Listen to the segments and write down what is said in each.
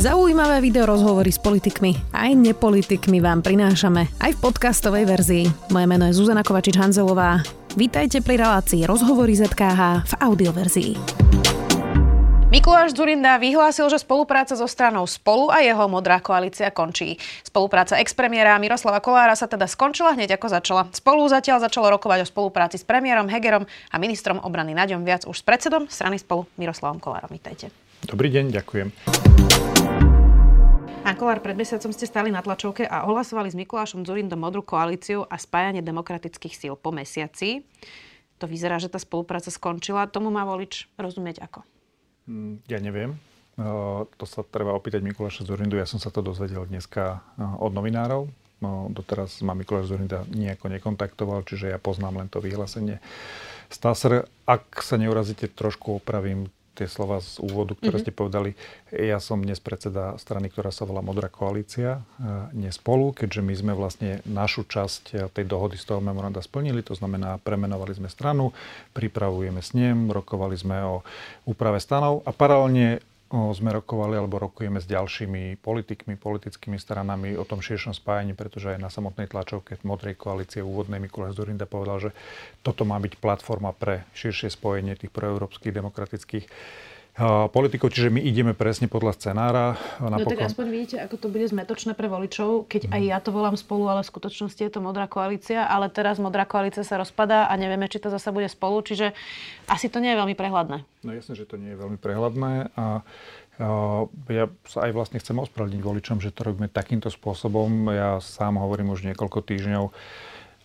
Zaujímavé video rozhovory s politikmi aj nepolitikmi vám prinášame aj v podcastovej verzii. Moje meno je Zuzana Kovačič-Hanzelová. Vítajte pri relácii Rozhovory ZKH v audioverzii. Mikuláš Zurinda vyhlásil, že spolupráca so stranou Spolu a jeho modrá koalícia končí. Spolupráca expremiéra Miroslava Kolára sa teda skončila hneď ako začala. Spolu zatiaľ začalo rokovať o spolupráci s premiérom Hegerom a ministrom obrany Naďom Viac už s predsedom strany Spolu Miroslavom Kolárom. Vítajte. Dobrý deň, ďakujem. Pán Kolár, pred mesiacom ste stali na tlačovke a ohlasovali s Mikulášom Zurindom modrú koalíciu a spájanie demokratických síl po mesiaci. To vyzerá, že tá spolupráca skončila. Tomu má volič rozumieť ako? Mm, ja neviem. To sa treba opýtať Mikuláša Zurindu. Ja som sa to dozvedel dneska od novinárov. Doteraz ma Mikuláš Zurinda nejako nekontaktoval, čiže ja poznám len to vyhlásenie. Staser, ak sa neurazíte, trošku opravím tie slova z úvodu, ktoré mm-hmm. ste povedali. Ja som dnes predseda strany, ktorá sa volá Modrá koalícia, nie spolu, keďže my sme vlastne našu časť e, tej dohody z toho memoranda splnili, to znamená, premenovali sme stranu, pripravujeme s ním, rokovali sme o úprave stanov a paralelne sme rokovali alebo rokujeme s ďalšími politikmi, politickými stranami o tom širšom spájaní, pretože aj na samotnej tlačovke Modrej koalície úvodnej Mikuláš Zurinda povedal, že toto má byť platforma pre širšie spojenie tých proeurópskych demokratických politikov, čiže my ideme presne podľa scenára. Napokon... No tak aspoň vidíte, ako to bude zmetočné pre voličov, keď aj ja to volám spolu, ale v skutočnosti je to modrá koalícia, ale teraz modrá koalícia sa rozpadá a nevieme, či to zase bude spolu, čiže asi to nie je veľmi prehľadné. No jasne, že to nie je veľmi prehľadné a ja sa aj vlastne chcem ospravedlniť voličom, že to robíme takýmto spôsobom. Ja sám hovorím už niekoľko týždňov,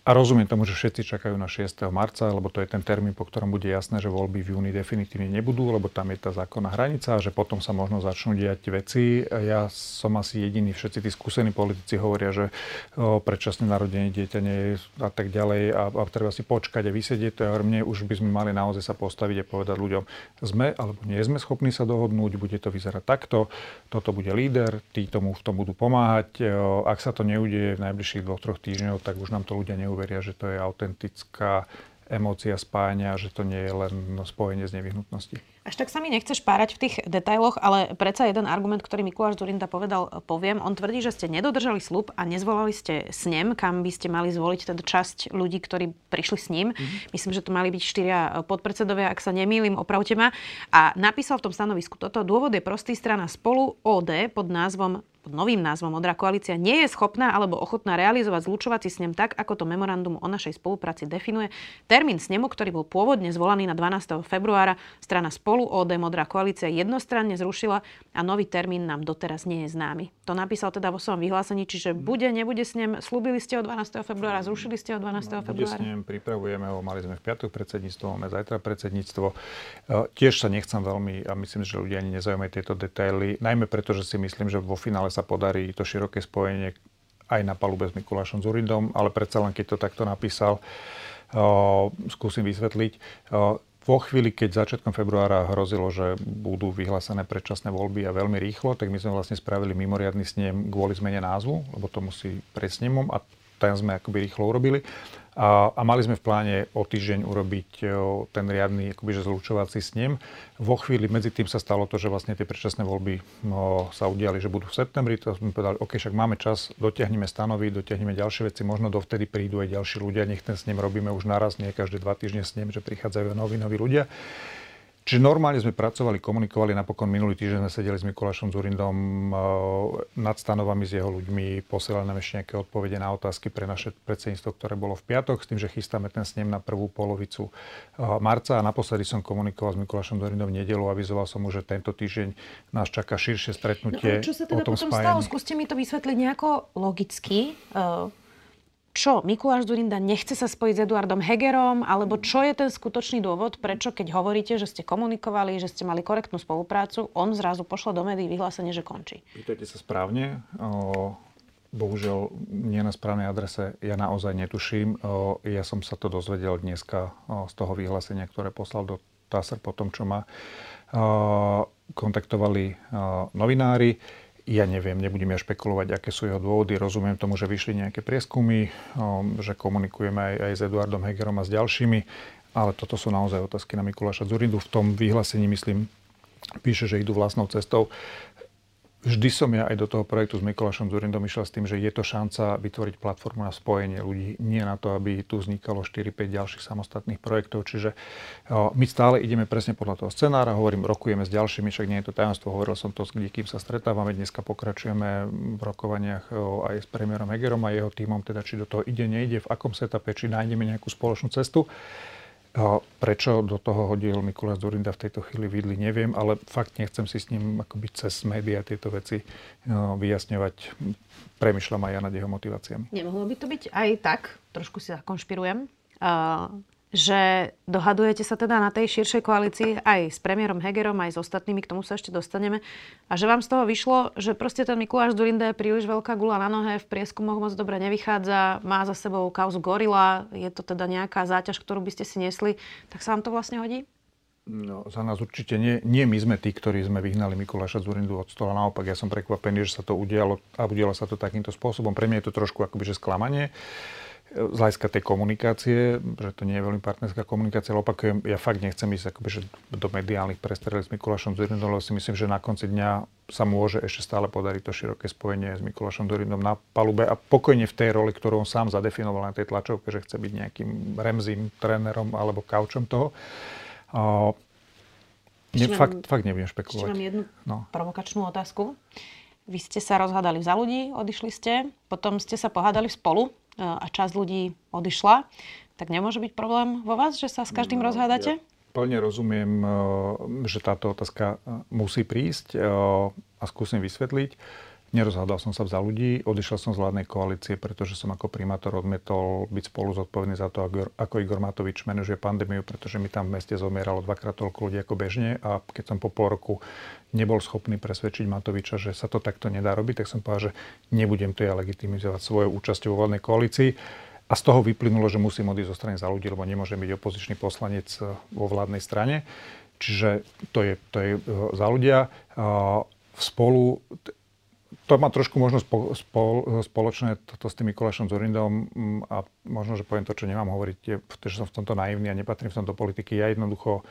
a rozumiem tomu, že všetci čakajú na 6. marca, lebo to je ten termín, po ktorom bude jasné, že voľby v júni definitívne nebudú, lebo tam je tá zákonná hranica a že potom sa možno začnú diať veci. Ja som asi jediný, všetci tí skúsení politici hovoria, že predčasné narodenie dieťa nie je a tak ďalej a, a treba si počkať a vysedieť. To ja mne už by sme mali naozaj sa postaviť a povedať ľuďom, sme alebo nie sme schopní sa dohodnúť, bude to vyzerať takto, toto bude líder, tí tomu v tom budú pomáhať. Ak sa to neudeje v najbližších dvoch, troch týždňoch, tak už nám to ľudia neuvedia uveria, že to je autentická emócia spájania, že to nie je len spojenie z nevyhnutnosti. Až tak sa mi nechce špárať v tých detailoch, ale predsa jeden argument, ktorý Mikuláš Zurinda povedal, poviem. On tvrdí, že ste nedodržali slub a nezvolali ste snem, kam by ste mali zvoliť teda časť ľudí, ktorí prišli s ním. Mm-hmm. Myslím, že to mali byť štyria podpredsedovia, ak sa nemýlim, opravte ma. A napísal v tom stanovisku toto. Dôvod je prostý strana spolu OD pod názvom pod novým názvom Modrá koalícia nie je schopná alebo ochotná realizovať zlučovací snem tak, ako to memorandum o našej spolupráci definuje. Termín snemu, ktorý bol pôvodne zvolaný na 12. februára, strana spolu OD Modrá koalícia jednostranne zrušila a nový termín nám doteraz nie je známy. To napísal teda vo svojom vyhlásení, čiže bude, nebude snem, slúbili ste ho 12. februára, zrušili ste ho 12. februára? Bude snem, pripravujeme ho, mali sme v piatok predsedníctvo, máme zajtra predsedníctvo. E, tiež sa nechcem veľmi, a myslím, že ľudia ani nezaujímajú tieto detaily, najmä preto, že si myslím, že vo finále sa podarí to široké spojenie aj na palube s Mikulášom Zurindom, ale predsa len keď to takto napísal, skúsim vysvetliť. Uh, vo chvíli, keď začiatkom februára hrozilo, že budú vyhlásené predčasné voľby a veľmi rýchlo, tak my sme vlastne spravili mimoriadný snem kvôli zmene názvu, lebo to musí prejsť snemom a ten sme akoby rýchlo urobili. A, a mali sme v pláne o týždeň urobiť o, ten riadny akoby, že zlučovací snem. Vo chvíli medzi tým sa stalo to, že vlastne tie predčasné voľby no, sa udiali, že budú v septembri. To sme povedali, OK, však máme čas, dotiahneme stanovy, dotiahneme ďalšie veci, možno dovtedy prídu aj ďalší ľudia, nech ten snem robíme už naraz, nie každé dva týždne snem, že prichádzajú noví, noví ľudia. Čiže normálne sme pracovali, komunikovali, napokon minulý týždeň sme sedeli s Mikulášom Zurindom eh, nad stanovami s jeho ľuďmi, posielali nám ešte nejaké odpovede na otázky pre naše predsedníctvo, ktoré bolo v piatok, s tým, že chystáme ten snem na prvú polovicu eh, marca a naposledy som komunikoval s Mikulášom Zurindom v nedelu, avizoval som mu, že tento týždeň nás čaká širšie stretnutie no, čo sa teda o tom potom spájaní. stalo? Skúste mi to vysvetliť nejako logicky. Uh čo, Mikuláš Zurinda nechce sa spojiť s Eduardom Hegerom, alebo čo je ten skutočný dôvod, prečo keď hovoríte, že ste komunikovali, že ste mali korektnú spoluprácu, on zrazu pošle do médií vyhlásenie, že končí? Pýtajte sa správne. Bohužiaľ nie na správnej adrese. Ja naozaj netuším. Ja som sa to dozvedel dneska z toho vyhlásenia, ktoré poslal do TASR po tom, čo ma kontaktovali novinári. Ja neviem, nebudem ja špekulovať, aké sú jeho dôvody. Rozumiem tomu, že vyšli nejaké prieskumy, že komunikujeme aj, aj s Eduardom Hegerom a s ďalšími, ale toto sú naozaj otázky na Mikuláša Zurindu. V tom vyhlásení, myslím, píše, že idú vlastnou cestou. Vždy som ja aj do toho projektu s Mikulášom Zurindom išiel s tým, že je to šanca vytvoriť platformu na spojenie ľudí, nie na to, aby tu vznikalo 4-5 ďalších samostatných projektov. Čiže my stále ideme presne podľa toho scenára, hovorím, rokujeme s ďalšími, však nie je to tajomstvo, hovoril som to s kým sa stretávame, dneska pokračujeme v rokovaniach aj s premiérom Hegerom a jeho týmom, teda či do toho ide, nejde, v akom setape, či nájdeme nejakú spoločnú cestu. Prečo do toho hodil Mikuláš Zurinda v tejto chvíli vidli, neviem, ale fakt nechcem si s ním akoby cez médiá tieto veci no, vyjasňovať. Premýšľam aj ja nad jeho motiváciami. Nemohlo by to byť aj tak, trošku si zakonšpirujem, že dohadujete sa teda na tej širšej koalícii aj s premiérom Hegerom, aj s ostatnými, k tomu sa ešte dostaneme, a že vám z toho vyšlo, že proste ten Mikuláš Durinda je príliš veľká gula na nohe, v prieskumoch moc dobre nevychádza, má za sebou kauzu Gorila, je to teda nejaká záťaž, ktorú by ste si nesli, tak sa vám to vlastne hodí? No, za nás určite nie. Nie my sme tí, ktorí sme vyhnali Mikuláša Zurindu od stola. Naopak, ja som prekvapený, že sa to udialo a udialo sa to takýmto spôsobom. Pre mňa je to trošku akoby, že sklamanie z hľadiska tej komunikácie, že to nie je veľmi partnerská komunikácia, ale opakujem, ja fakt nechcem ísť akoby, že do mediálnych prestrelí s Mikulášom Zurindom, lebo si myslím, že na konci dňa sa môže ešte stále podariť to široké spojenie s Mikulášom Zurindom na palube a pokojne v tej roli, ktorú on sám zadefinoval na tej tlačovke, že chce byť nejakým remzím, trénerom alebo kaučom toho. Uh, ne, fakt, fakt nebudem špekulovať. Ešte mám jednu no. provokačnú otázku. Vy ste sa rozhádali za ľudí, odišli ste, potom ste sa pohádali spolu a časť ľudí odišla, tak nemôže byť problém vo vás, že sa s každým no, rozhádate? Ja plne rozumiem, e, že táto otázka e, musí prísť e, a skúsim vysvetliť. Nerozhádal som sa za ľudí, odišiel som z vládnej koalície, pretože som ako primátor odmietol byť spolu zodpovedný za to, ako Igor Matovič manažuje pandémiu, pretože mi tam v meste zomieralo dvakrát toľko ľudí ako bežne a keď som po pol roku nebol schopný presvedčiť Matoviča, že sa to takto nedá robiť, tak som povedal, že nebudem to ja legitimizovať svojou účasťou vo vládnej koalícii. A z toho vyplynulo, že musím odísť zo strany za ľudí, lebo nemôžem byť opozičný poslanec vo vládnej strane. Čiže to je, to je za ľudia. Spolu to má trošku možno spo, spol, spoločné toto s tým Mikulášom Zorindom mm, a možno, že poviem to, čo nemám hovoriť, je, že som v tomto naivný a nepatrím v tomto politiky. Ja jednoducho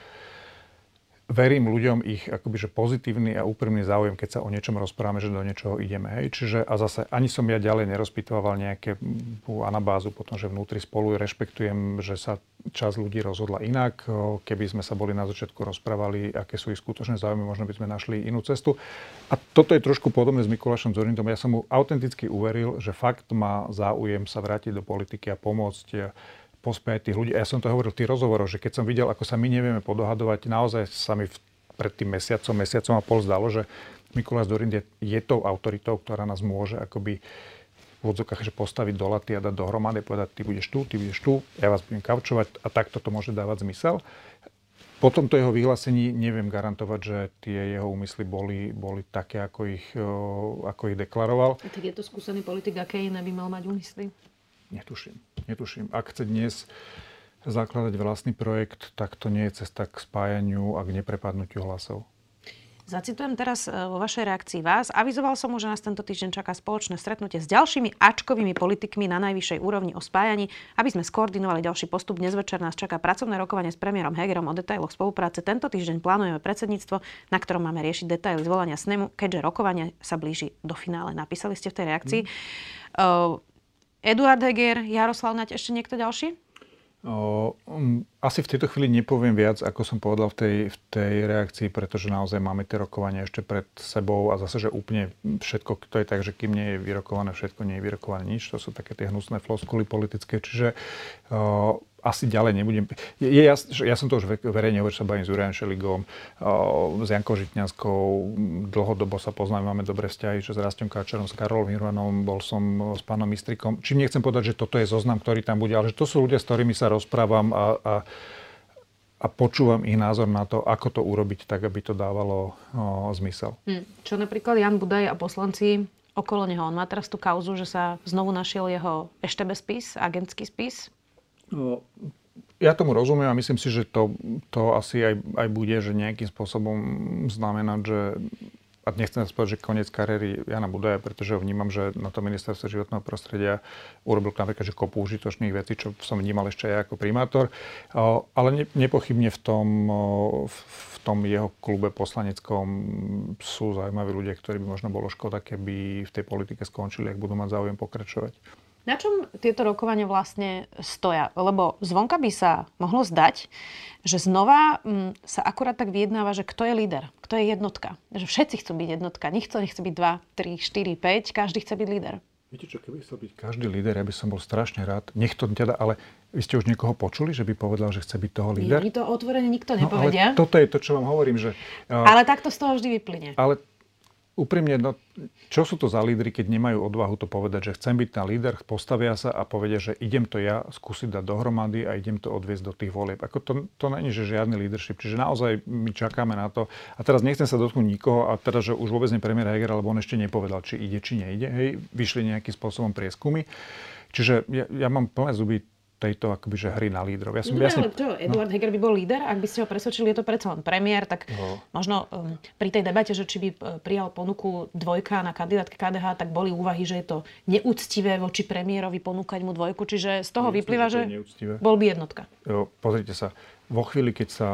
verím ľuďom ich akoby, že pozitívny a úprimný záujem, keď sa o niečom rozprávame, že do niečoho ideme. Hej. Čiže a zase ani som ja ďalej nerozpitoval nejaké anabázu potom, že vnútri spolu rešpektujem, že sa čas ľudí rozhodla inak. Keby sme sa boli na začiatku rozprávali, aké sú ich skutočné záujmy, možno by sme našli inú cestu. A toto je trošku podobné s Mikulášom Zorindom. Ja som mu autenticky uveril, že fakt má záujem sa vrátiť do politiky a pomôcť pospieť tých ľudí. A ja som to hovoril v tých rozhovoroch, že keď som videl, ako sa my nevieme podohadovať, naozaj sa mi pred tým mesiacom, mesiacom a pol zdalo, že Mikuláš Dorind je, je tou autoritou, ktorá nás môže akoby v odzokách, že postaviť do laty a dať dohromady, povedať, ty budeš tu, ty budeš tu, ja vás budem kaučovať a takto to môže dávať zmysel. Po tomto jeho vyhlásení neviem garantovať, že tie jeho úmysly boli, boli také, ako ich, ako ich deklaroval. A tak je to skúsený politik, aké iné by mal mať úmysly? Netuším. Netuším. Ak chce dnes zakladať vlastný projekt, tak to nie je cesta k spájaniu a k neprepadnutiu hlasov. Zacitujem teraz e, vo vašej reakcii vás. Avizoval som mu, že nás tento týždeň čaká spoločné stretnutie s ďalšími ačkovými politikmi na najvyššej úrovni o spájaní, aby sme skoordinovali ďalší postup. Dnes večer nás čaká pracovné rokovanie s premiérom Hegerom o detailoch spolupráce. Tento týždeň plánujeme predsedníctvo, na ktorom máme riešiť detaily zvolania snemu, keďže rokovanie sa blíži do finále. Napísali ste v tej reakcii. Mm. Eduard Heger, Jaroslav Nať, ešte niekto ďalší? O, asi v tejto chvíli nepoviem viac, ako som povedal v tej, v tej reakcii, pretože naozaj máme tie rokovania ešte pred sebou a zase, že úplne všetko, to je tak, že kým nie je vyrokované všetko, nie je vyrokované nič. To sú také tie hnusné floskuly politické. Čiže o, asi ďalej nebudem. Je, jas, ja som to už verejne hovoril, sa bavím s Jurajom Šeligom, s Jankou Žitňanskou, dlhodobo sa poznáme, máme dobré vzťahy, že s Rastom Káčarom, s Karolom Hirvanom, bol som s pánom Mistrikom. Čím nechcem povedať, že toto je zoznam, ktorý tam bude, ale že to sú ľudia, s ktorými sa rozprávam a, a, a počúvam ich názor na to, ako to urobiť tak, aby to dávalo o, zmysel. Hm. Čo napríklad Jan Budaj a poslanci okolo neho. On má teraz tú kauzu, že sa znovu našiel jeho ešte spis, agentský spis. No, ja tomu rozumiem a myslím si, že to, to asi aj, aj bude, že nejakým spôsobom znamená, že a nechcem povedať, že koniec kariéry Jana Budaja, pretože ho vnímam, že na to ministerstvo životného prostredia urobil napríklad, že kopu užitočných vecí, čo som vnímal ešte aj ako primátor. Ale ne, nepochybne v tom, v tom jeho klube poslaneckom sú zaujímaví ľudia, ktorí by možno bolo škoda, keby v tej politike skončili, ak budú mať záujem pokračovať. Na čom tieto rokovania vlastne stoja? Lebo zvonka by sa mohlo zdať, že znova m, mm, sa akurát tak vyjednáva, že kto je líder, kto je jednotka. Že všetci chcú byť jednotka. Nikto nechce byť 2, 3, 4, 5, každý chce byť líder. Viete čo, keby chcel byť každý líder, ja by som bol strašne rád. Nech to teda, ale vy ste už niekoho počuli, že by povedal, že chce byť toho líder? Nie, to otvorene nikto nepovedia. No, ale toto je to, čo vám hovorím, že... Uh, ale takto z toho vždy vyplyne. Ale úprimne, no, čo sú to za lídry, keď nemajú odvahu to povedať, že chcem byť ten líder, postavia sa a povedia, že idem to ja skúsiť dať dohromady a idem to odviesť do tých volieb. Ako to, to není, že žiadny leadership. Čiže naozaj my čakáme na to. A teraz nechcem sa dotknúť nikoho a teda, že už vôbec nie premiér Heger, lebo on ešte nepovedal, či ide, či nejde. Hej, vyšli nejakým spôsobom prieskumy. Čiže ja, ja mám plné zuby tejto akoby, že hry na lídrov. Ja som no, jasne... ale čo, Eduard no. Heger by bol líder? Ak by ste ho presvedčili, je to predsa len premiér, tak no. možno um, pri tej debate, že či by uh, prijal ponuku dvojka na kandidátke KDH, tak boli úvahy, že je to neúctivé voči premiérovi ponúkať mu dvojku. Čiže z toho no, vyplýva, že, že bol by jednotka. Jo, pozrite sa, vo chvíli, keď sa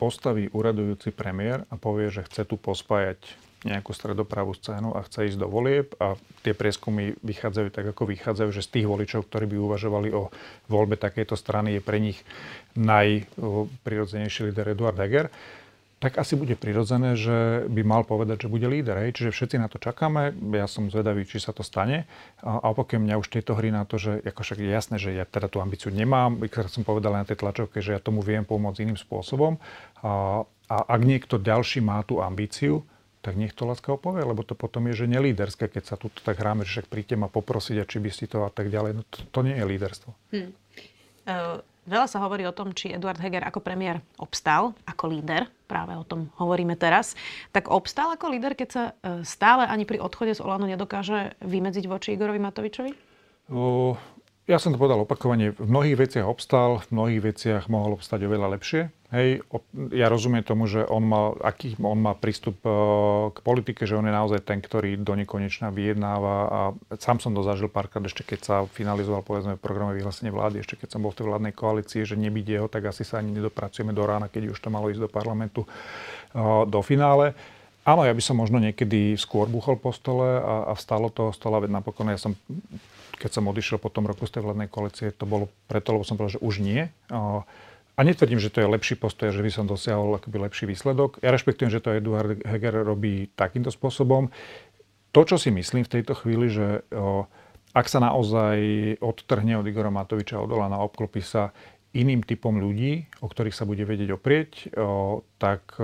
postaví uradujúci premiér a povie, že chce tu pospájať nejakú stredopravú scénu a chce ísť do volieb a tie prieskumy vychádzajú tak, ako vychádzajú, že z tých voličov, ktorí by uvažovali o voľbe takejto strany, je pre nich najprirodzenejší líder Eduard Heger, tak asi bude prirodzené, že by mal povedať, že bude líder. Hej. Čiže všetci na to čakáme. Ja som zvedavý, či sa to stane. A, a mňa už tieto hry na to, že ako však je jasné, že ja teda tú ambíciu nemám, keď som povedal na tej tlačovke, že ja tomu viem pomôcť iným spôsobom. A, a ak niekto ďalší má tú ambíciu, tak nech to láskavo povie, lebo to potom je, že nelíderské, keď sa tu tak hráme, že však príďte ma poprosiť a či by si to a tak ďalej. No to, to nie je líderstvo. Hmm. Uh, veľa sa hovorí o tom, či Eduard Heger ako premiér obstal ako líder. Práve o tom hovoríme teraz. Tak obstal ako líder, keď sa uh, stále ani pri odchode z Olano nedokáže vymedziť voči Igorovi Matovičovi? Uh, ja som to povedal opakovane, v mnohých veciach obstal, v mnohých veciach mohol obstať oveľa lepšie. Hej, ja rozumiem tomu, že on má, aký on má prístup e, k politike, že on je naozaj ten, ktorý do nekonečna vyjednáva a sám som to zažil párkrát ešte, keď sa finalizoval povedzme programe vyhlásenie vlády, ešte keď som bol v tej vládnej koalícii, že nebyť jeho, tak asi sa ani nedopracujeme do rána, keď už to malo ísť do parlamentu e, do finále. Áno, ja by som možno niekedy skôr buchol po stole a, a vstalo toho stola, veď napokon ja som keď som odišiel po tom roku z tej vládnej koalície, to bolo preto, lebo som povedal, že už nie. A netvrdím, že to je lepší postoj, že by som dosiahol akoby lepší výsledok. Ja rešpektujem, že to Eduard Heger robí takýmto spôsobom. To, čo si myslím v tejto chvíli, že ak sa naozaj odtrhne od Igora Matoviča, od Olana, obklopí sa iným typom ľudí, o ktorých sa bude vedieť oprieť, tak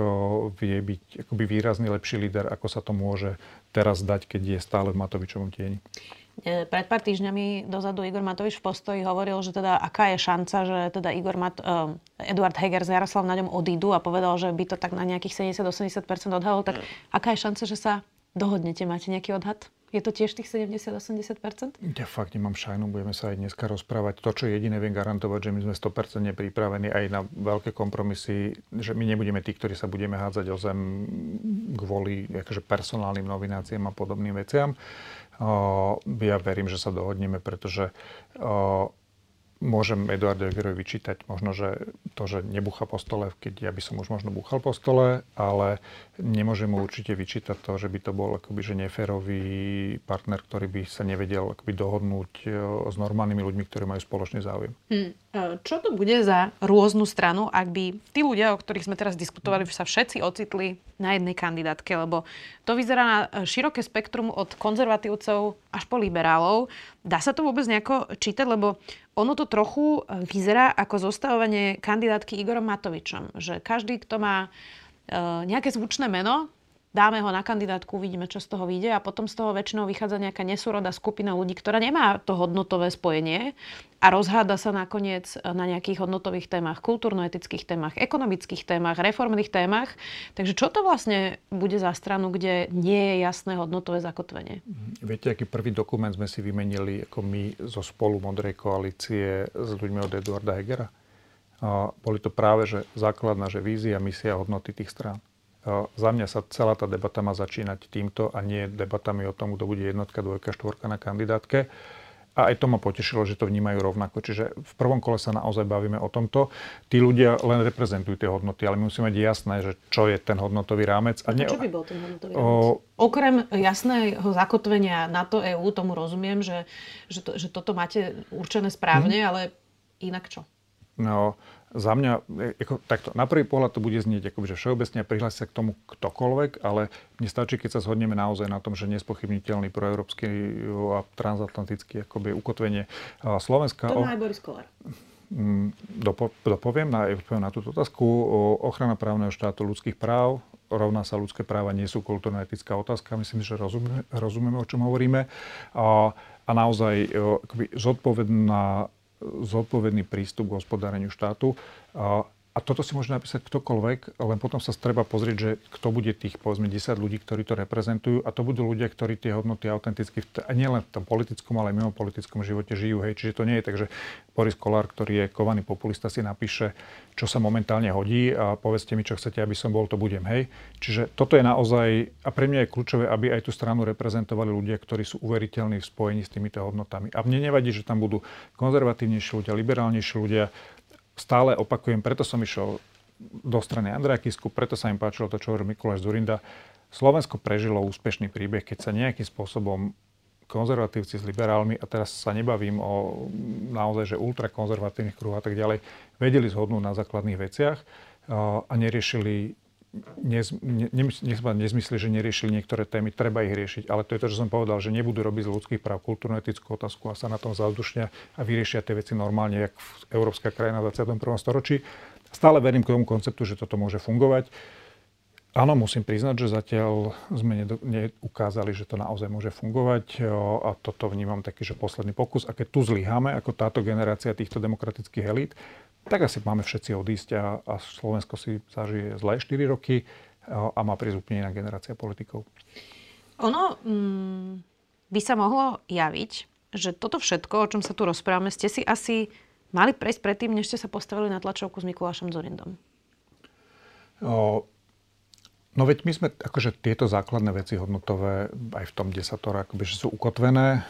vie byť akoby výrazný lepší líder, ako sa to môže teraz dať, keď je stále v Matovičovom tieni. E, pred pár týždňami dozadu Igor Matovič v postoji hovoril, že teda aká je šanca, že teda Igor Mat- uh, Eduard Heger z Jaroslav na ňom odídu a povedal, že by to tak na nejakých 70-80% odhalil. Tak aká je šanca, že sa dohodnete? Máte nejaký odhad? Je to tiež tých 70-80%? Ja fakt nemám šajnu, budeme sa aj dneska rozprávať. To, čo jediné viem garantovať, že my sme 100% pripravení aj na veľké kompromisy, že my nebudeme tí, ktorí sa budeme hádzať o zem kvôli akože personálnym novináciám a podobným veciam. Ja verím, že sa dohodneme, pretože môžem Eduardo Hegerovi vyčítať možno, že to, že nebucha po stole, keď ja by som už možno buchal po stole, ale nemôžem mu určite vyčítať to, že by to bol akoby, že neférový partner, ktorý by sa nevedel akoby dohodnúť s normálnymi ľuďmi, ktorí majú spoločný záujem. Hmm. Čo to bude za rôznu stranu, ak by tí ľudia, o ktorých sme teraz diskutovali, sa všetci ocitli na jednej kandidátke, lebo to vyzerá na široké spektrum od konzervatívcov až po liberálov. Dá sa to vôbec nejako čítať, lebo ono to trochu vyzerá ako zostavovanie kandidátky Igorom Matovičom, že každý, kto má e, nejaké zvučné meno, dáme ho na kandidátku, uvidíme, čo z toho vyjde a potom z toho väčšinou vychádza nejaká nesúroda skupina ľudí, ktorá nemá to hodnotové spojenie a rozháda sa nakoniec na nejakých hodnotových témach, kultúrno-etických témach, ekonomických témach, reformných témach. Takže čo to vlastne bude za stranu, kde nie je jasné hodnotové zakotvenie? Viete, aký prvý dokument sme si vymenili ako my zo spolu Modrej koalície s ľuďmi od Eduarda Hegera? Boli to práve že základná že vízia, misia, hodnoty tých strán. Za mňa sa celá tá debata má začínať týmto a nie debatami o tom, kto bude jednotka, dvojka, štvorka na kandidátke. A aj to ma potešilo, že to vnímajú rovnako. Čiže v prvom kole sa naozaj bavíme o tomto. Tí ľudia len reprezentujú tie hodnoty, ale my musíme mať jasné, že čo je ten hodnotový rámec. A ne... Čo by bol ten hodnotový rámec? O... Okrem jasného zakotvenia na to EÚ, tomu rozumiem, že, že, to, že toto máte určené správne, hmm. ale inak čo? No, za mňa, e, ako, takto, na prvý pohľad to bude znieť akoby, že všeobecne prihlási sa k tomu ktokoľvek, ale mne stačí, keď sa zhodneme naozaj na tom, že nespochybniteľný proeurópsky a transatlantický akoby ukotvenie Slovenska. To má aj Boris Kolár. Mm, dopo, dopoviem na, na túto otázku. Ochrana právneho štátu ľudských práv, rovná sa ľudské práva, nie sú kultúrno-etická otázka. Myslím, že rozumieme, rozumieme o čom hovoríme. A, a naozaj akoby, zodpovedná zodpovedný prístup k hospodáreniu štátu. A toto si môže napísať ktokoľvek, len potom sa treba pozrieť, že kto bude tých, povedzme, 10 ľudí, ktorí to reprezentujú. A to budú ľudia, ktorí tie hodnoty autenticky, nielen v tom politickom, ale aj mimo politickom živote žijú. Hej. Čiže to nie je tak, že Boris Kolár, ktorý je kovaný populista, si napíše, čo sa momentálne hodí a povedzte mi, čo chcete, aby som bol, to budem. Hej. Čiže toto je naozaj, a pre mňa je kľúčové, aby aj tú stranu reprezentovali ľudia, ktorí sú uveriteľní v spojení s týmito hodnotami. A mne nevadí, že tam budú konzervatívnejší ľudia, liberálnejší ľudia, stále opakujem, preto som išiel do strany Andreja Kisku, preto sa im páčilo to, čo hovorí Mikuláš Zurinda. Slovensko prežilo úspešný príbeh, keď sa nejakým spôsobom konzervatívci s liberálmi, a teraz sa nebavím o naozaj, že ultrakonzervatívnych kruhoch a tak ďalej, vedeli zhodnúť na základných veciach a neriešili nez, ne, ne, nezmysli, že neriešili niektoré témy, treba ich riešiť. Ale to je to, čo som povedal, že nebudú robiť z ľudských práv kultúrno-etickú otázku a sa na tom zavzdušnia a vyriešia tie veci normálne, jak európska krajina v 21. storočí. Stále verím k tomu konceptu, že toto môže fungovať. Áno, musím priznať, že zatiaľ sme neukázali, že to naozaj môže fungovať a toto vnímam taký, že posledný pokus. A keď tu zlyháme, ako táto generácia týchto demokratických elít, tak asi máme všetci odísť a, a Slovensko si zažije zlé 4 roky a, má prísť úplne iná generácia politikov. Ono mm, by sa mohlo javiť, že toto všetko, o čom sa tu rozprávame, ste si asi mali prejsť predtým, než ste sa postavili na tlačovku s Mikulášom Zorindom. O, no veď my sme akože tieto základné veci hodnotové aj v tom desatore akoby, že sú ukotvené.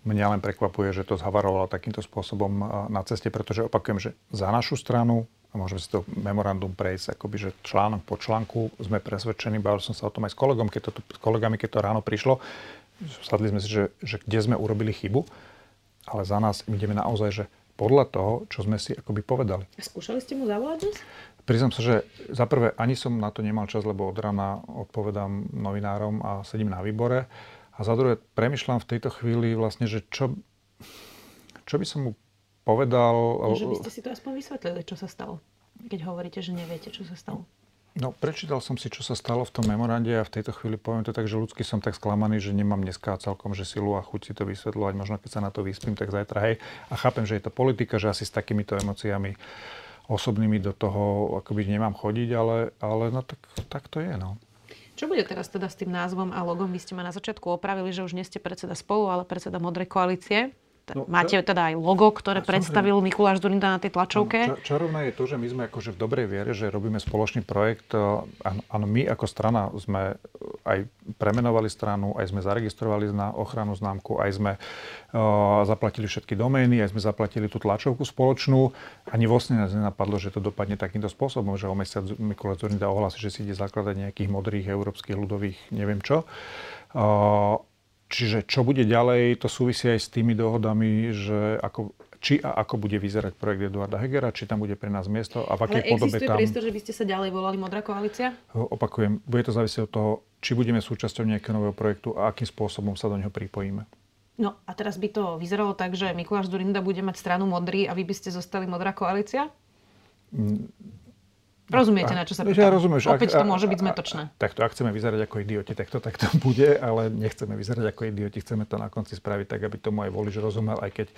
Mňa len prekvapuje, že to zhavarovalo takýmto spôsobom na ceste, pretože opakujem, že za našu stranu, a môžeme si to memorandum prejsť, akoby, že článok po článku sme presvedčení, bavil som sa o tom aj s kolegom, keď to, s kolegami, keď to ráno prišlo, sadli sme si, že, že kde sme urobili chybu, ale za nás ideme naozaj, že podľa toho, čo sme si akoby povedali. Skúšali ste mu zavolať dnes? Priznám sa, že za prvé ani som na to nemal čas, lebo od rána odpovedám novinárom a sedím na výbore. A za druhé, premyšľam v tejto chvíli vlastne, že čo, čo by som mu povedal... Že by ste si to aspoň vysvetlili, čo sa stalo. Keď hovoríte, že neviete, čo sa stalo. No, prečítal som si, čo sa stalo v tom memorande a v tejto chvíli poviem to tak, že ľudsky som tak sklamaný, že nemám dneska celkom že silu a chuť si to vysvetľovať. Možno keď sa na to vyspím, tak zajtra hej. A chápem, že je to politika, že asi s takýmito emóciami osobnými do toho akoby nemám chodiť, ale, ale no tak, tak to je, no. Čo bude teraz teda s tým názvom a logom? Vy ste ma na začiatku opravili, že už nie ste predseda spolu, ale predseda Modrej koalície. No, Máte teda aj logo, ktoré predstavil Mikuláš Zurinda na tej tlačovke. Ča, čarovné je to, že my sme akože v dobrej viere, že robíme spoločný projekt. Áno, my ako strana sme aj premenovali stranu, aj sme zaregistrovali na ochranu známku, aj sme uh, zaplatili všetky domény, aj sme zaplatili tú tlačovku spoločnú. Ani vlastne nás nenapadlo, že to dopadne takýmto spôsobom, že o mesiac Mikuláš Zurinda ohlási, že si ide zakladať nejakých modrých európskych ľudových neviem čo. Uh, Čiže čo bude ďalej, to súvisí aj s tými dohodami, že ako, či a ako bude vyzerať projekt Eduarda Hegera, či tam bude pre nás miesto a v akej Ale podobe tam... priestor, že by ste sa ďalej volali Modrá koalícia? Opakujem, bude to závisieť od toho, či budeme súčasťou nejakého nového projektu a akým spôsobom sa do neho pripojíme. No a teraz by to vyzeralo tak, že Mikuláš Durinda bude mať stranu Modrý a vy by ste zostali Modrá koalícia? Mm, Rozumiete, na čo sa pýtam? Ja rozumiem, Opäť to môže byť zmetočné. Takto, ak chceme vyzerať ako idioti, tak to takto bude, ale nechceme vyzerať ako idioti. Chceme to na konci spraviť tak, aby tomu aj volič rozumel, aj keď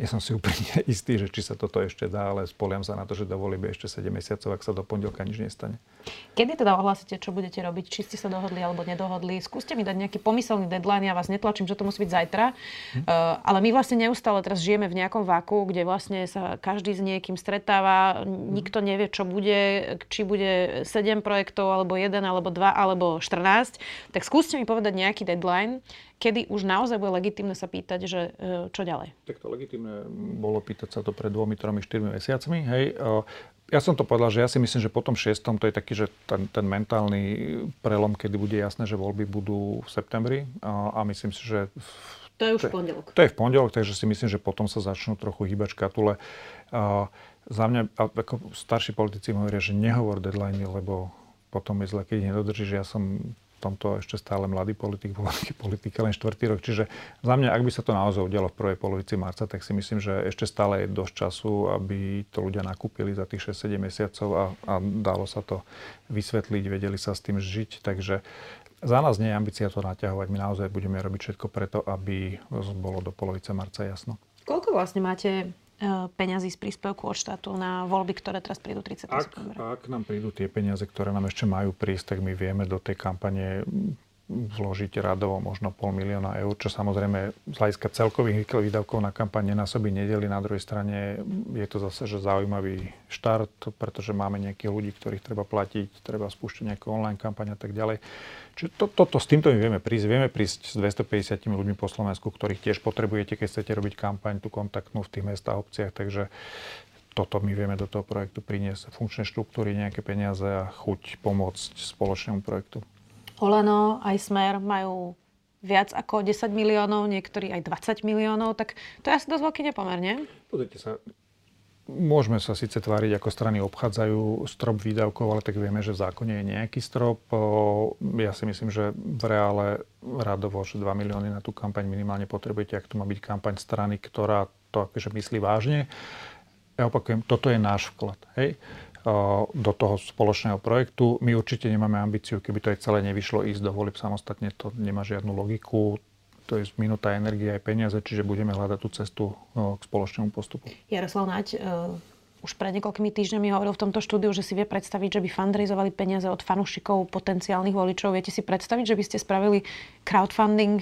nie som si úplne istý, že či sa toto ešte dá, ale spoliam sa na to, že do voliby ešte 7 mesiacov, ak sa do pondelka nič nestane. Kedy teda ohlásite, čo budete robiť? Či ste sa dohodli alebo nedohodli? Skúste mi dať nejaký pomyselný deadline, ja vás netlačím, že to musí byť zajtra. Hm. Uh, ale my vlastne neustále teraz žijeme v nejakom váku, kde vlastne sa každý s niekým stretáva, nikto nevie, čo bude, tak či bude 7 projektov, alebo 1, alebo 2, alebo 14, tak skúste mi povedať nejaký deadline, kedy už naozaj bude legitimné sa pýtať, že e, čo ďalej. Tak to legitimné bolo pýtať sa to pred dvomi, tromi, štyrmi mesiacmi. Hej. Ja som to povedal, že ja si myslím, že po tom šiestom to je taký, že ten, ten mentálny prelom, kedy bude jasné, že voľby budú v septembri a, a myslím si, že to je už v pondelok. To je v pondelok, takže si myslím, že potom sa začnú trochu hýbať škatule. Uh, za mňa, ako starší politici hovoria, že nehovor deadline, lebo potom je zle, keď ich nedodržíš. Ja som v tomto ešte stále mladý politik, politika len štvrtý rok. Čiže za mňa, ak by sa to naozaj udialo v prvej polovici marca, tak si myslím, že ešte stále je dosť času, aby to ľudia nakúpili za tých 6-7 mesiacov a, a dalo sa to vysvetliť, vedeli sa s tým žiť. Takže za nás nie je ambícia to naťahovať. My naozaj budeme robiť všetko preto, aby bolo do polovice marca jasno. Koľko vlastne máte peňazí z príspevku od štátu na voľby, ktoré teraz prídu 30. Ak, ak nám prídu tie peniaze, ktoré nám ešte majú prísť, tak my vieme do tej kampane vložiť radovo možno pol milióna eur, čo samozrejme z hľadiska celkových výdavkov na kampaň nenásobí nedeli. Na druhej strane je to zase že zaujímavý štart, pretože máme nejakých ľudí, ktorých treba platiť, treba spúšťať nejakú online kampaň a tak ďalej. Čiže to, to, to, s týmto my vieme prísť. Vieme prísť s 250 ľuďmi po Slovensku, ktorých tiež potrebujete, keď chcete robiť kampaň, tú kontaktnú v tých mestách a obciach. Takže toto my vieme do toho projektu priniesť. Funkčné štruktúry, nejaké peniaze a chuť pomôcť spoločnému projektu. Olano aj Smer majú viac ako 10 miliónov, niektorí aj 20 miliónov, tak to je asi dosť veľký nepomer, nie? Pozrite sa, môžeme sa síce tváriť, ako strany obchádzajú strop výdavkov, ale tak vieme, že v zákone je nejaký strop. Ja si myslím, že v reále radovo, že 2 milióny na tú kampaň minimálne potrebujete, ak to má byť kampaň strany, ktorá to akože myslí vážne. Ja opakujem, toto je náš vklad. Hej? Do toho spoločného projektu. My určite nemáme ambíciu, keby to aj celé nevyšlo ísť do volieb samostatne, to nemá žiadnu logiku. To je minúta energie aj peniaze, čiže budeme hľadať tú cestu k spoločnému postupu. Jaroslav Naď, už pred niekoľkými týždňami hovoril v tomto štúdiu, že si vie predstaviť, že by fundraizovali peniaze od fanúšikov, potenciálnych voličov. Viete si predstaviť, že by ste spravili crowdfunding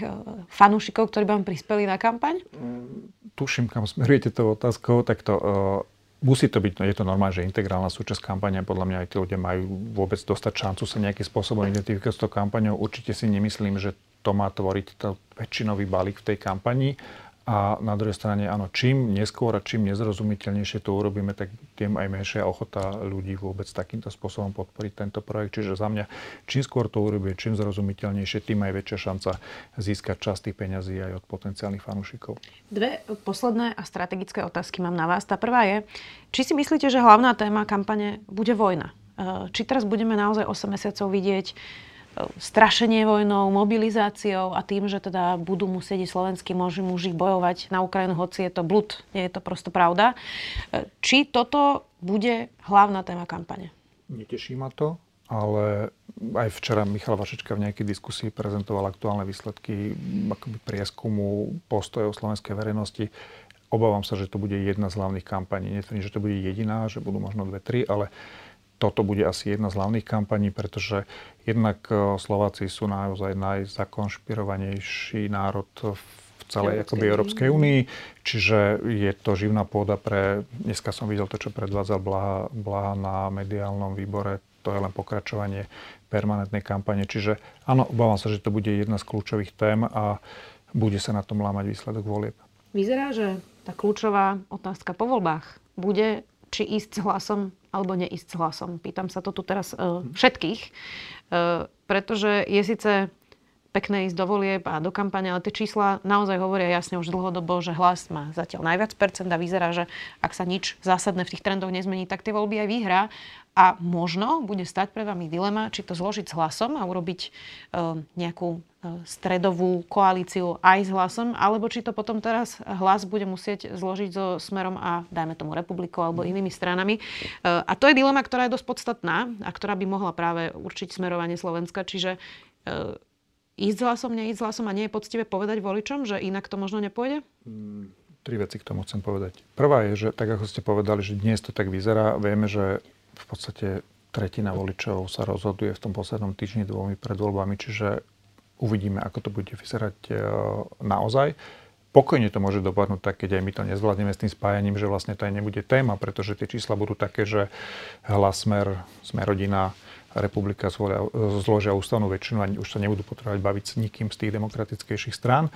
fanúšikov, ktorí by vám prispeli na kampaň? Mm, tuším, kam smerujete tou otázkou. to uh, musí to byť, no je to normálne, že integrálna súčasť kampane, podľa mňa aj tí ľudia majú vôbec dostať šancu sa nejakým spôsobom identifikovať s tou kampaňou. Určite si nemyslím, že to má tvoriť to väčšinový balík v tej kampani a na druhej strane, áno, čím neskôr a čím nezrozumiteľnejšie to urobíme, tak tým aj menšia ochota ľudí vôbec takýmto spôsobom podporiť tento projekt. Čiže za mňa, čím skôr to urobíme, čím zrozumiteľnejšie, tým aj väčšia šanca získať časť tých peňazí aj od potenciálnych fanúšikov. Dve posledné a strategické otázky mám na vás. Tá prvá je, či si myslíte, že hlavná téma kampane bude vojna? Či teraz budeme naozaj 8 mesiacov vidieť strašenie vojnou, mobilizáciou a tým, že teda budú musieť slovenskí muži, muži bojovať na Ukrajinu, hoci je to blud, nie je to prosto pravda. E, či toto bude hlavná téma kampane? Neteší ma to, ale aj včera Michal Vašečka v nejakej diskusii prezentoval aktuálne výsledky akoby prieskumu postojov slovenskej verejnosti. Obávam sa, že to bude jedna z hlavných kampaní. Netvrdím, že to bude jediná, že budú možno dve, tri, ale toto bude asi jedna z hlavných kampaní, pretože jednak e, Slováci sú naozaj najzakonšpirovanejší národ v celej Európskej, akoby, Európskej únii, čiže je to živná pôda pre, dneska som videl to, čo predvádzal Blaha, Blaha na mediálnom výbore, to je len pokračovanie permanentnej kampane, čiže áno, obávam sa, že to bude jedna z kľúčových tém a bude sa na tom lámať výsledok volieb. Vyzerá, že tá kľúčová otázka po voľbách bude, či ísť s hlasom alebo neísť s hlasom. Pýtam sa to tu teraz uh, všetkých, uh, pretože je síce pekné ísť do volieb a do kampane, ale tie čísla naozaj hovoria jasne už dlhodobo, že hlas má zatiaľ najviac percent a vyzerá, že ak sa nič zásadné v tých trendoch nezmení, tak tie voľby aj vyhrá. A možno bude stať pred vami dilema, či to zložiť s hlasom a urobiť uh, nejakú uh, stredovú koalíciu aj s hlasom, alebo či to potom teraz hlas bude musieť zložiť so Smerom a dajme tomu republikou alebo mm. inými stranami. Uh, a to je dilema, ktorá je dosť podstatná a ktorá by mohla práve určiť smerovanie Slovenska. Čiže ísť s hlasom, neísť s hlasom a nie je poctivé povedať voličom, že inak to možno nepôjde? Mm, tri veci k tomu chcem povedať. Prvá je, že tak ako ste povedali, že dnes to tak vyzerá, vieme, že v podstate tretina voličov sa rozhoduje v tom poslednom týždni dvomi pred voľbami, čiže uvidíme, ako to bude vyzerať e, naozaj. pokojne to môže dopadnúť tak, keď aj my to nezvládneme s tým spájaním, že vlastne to aj nebude téma, pretože tie čísla budú také, že hlas smer, smer rodina, republika zvolia, zložia ústavnú väčšinu a už sa nebudú potrebovať baviť s nikým z tých demokratickejších strán.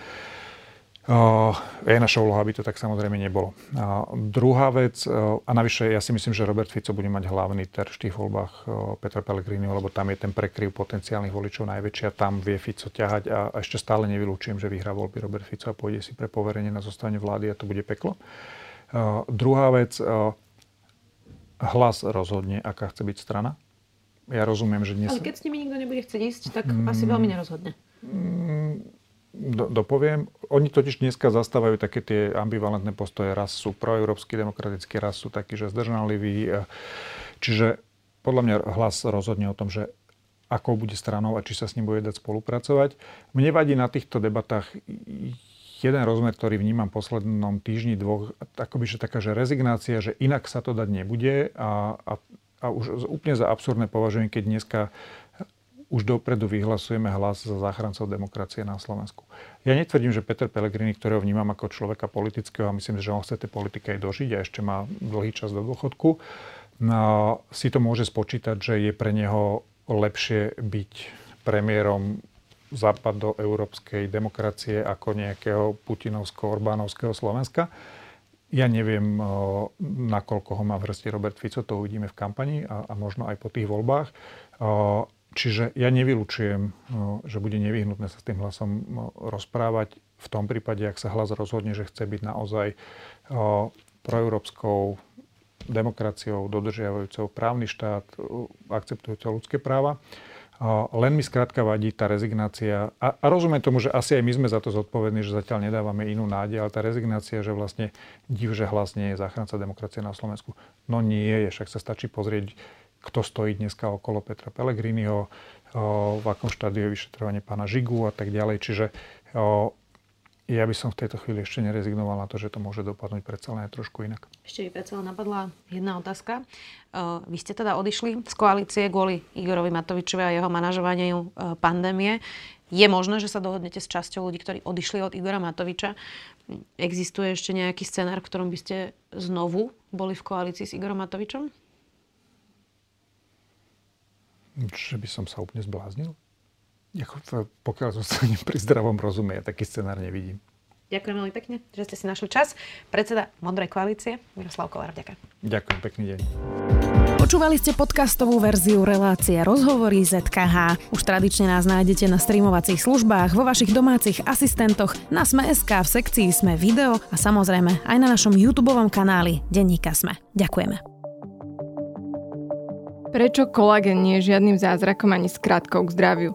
Uh, je naša úloha, aby to tak samozrejme nebolo. Uh, druhá vec, uh, a navyše ja si myslím, že Robert Fico bude mať hlavný terč v tých voľbách Petra Pellegrini, lebo tam je ten prekryv potenciálnych voličov najväčší a tam vie Fico ťahať a ešte stále nevylúčujem, že vyhrá voľby Robert Fico a pôjde si pre poverenie na zostane vlády a to bude peklo. Druhá vec, hlas rozhodne, aká chce byť strana. Ja rozumiem, že dnes... Ale keď s nimi nikto nebude chcieť ísť, tak mm, asi veľmi nerozhodne. Mm, do, dopoviem. Oni totiž dneska zastávajú také tie ambivalentné postoje. Raz sú proeurópsky demokratickí, raz sú takí, že zdržanliví. E, čiže podľa mňa hlas rozhodne o tom, že akou bude stranou a či sa s ním bude dať spolupracovať. Mne vadí na týchto debatách jeden rozmer, ktorý vnímam v poslednom týždni, dvoch, akoby, že taká, že rezignácia, že inak sa to dať nebude a, a, a už úplne za absurdné považujem, keď dneska už dopredu vyhlasujeme hlas za záchrancov demokracie na Slovensku. Ja netvrdím, že Peter Pellegrini, ktorého vnímam ako človeka politického a myslím, že on chce tej politike aj dožiť a ešte má dlhý čas do dôchodku, no, si to môže spočítať, že je pre neho lepšie byť premiérom západo-európskej demokracie ako nejakého putinovsko-orbánovského Slovenska. Ja neviem, nakoľko ho má v hrsti Robert Fico, to uvidíme v kampani a, a možno aj po tých voľbách. Čiže ja nevylučujem, že bude nevyhnutné sa s tým hlasom rozprávať v tom prípade, ak sa hlas rozhodne, že chce byť naozaj proeurópskou demokraciou, dodržiavajúcou právny štát, akceptujúcou ľudské práva. Len mi skrátka vadí tá rezignácia. A, a rozumiem tomu, že asi aj my sme za to zodpovední, že zatiaľ nedávame inú nádej, ale tá rezignácia, že vlastne div, že hlas nie je záchranca demokracie na Slovensku. No nie je, však sa stačí pozrieť kto stojí dneska okolo Petra Pellegriniho, v akom štádiu je vyšetrovanie pána Žigu a tak ďalej. Čiže ja by som v tejto chvíli ešte nerezignoval na to, že to môže dopadnúť predsa len trošku inak. Ešte mi predsa napadla jedna otázka. Vy ste teda odišli z koalície kvôli Igorovi Matovičovi a jeho manažovaniu pandémie. Je možné, že sa dohodnete s časťou ľudí, ktorí odišli od Igora Matoviča? Existuje ešte nejaký scenár, v ktorom by ste znovu boli v koalícii s Igorom Matovičom? Že by som sa úplne zbláznil? Jako, pokiaľ zostanem pri zdravom rozume, ja taký scenár nevidím. Ďakujem veľmi pekne, že ste si našli čas. Predseda Modrej koalície, Miroslav Kolár, ďakujem. Ďakujem, pekný deň. Počúvali ste podcastovú verziu relácie Rozhovory ZKH. Už tradične nás nájdete na streamovacích službách, vo vašich domácich asistentoch, na Sme.sk, v sekcii Sme video a samozrejme aj na našom YouTube kanáli Denníka Sme. Ďakujeme. Prečo kolagén nie je žiadnym zázrakom ani skratkou k zdraviu?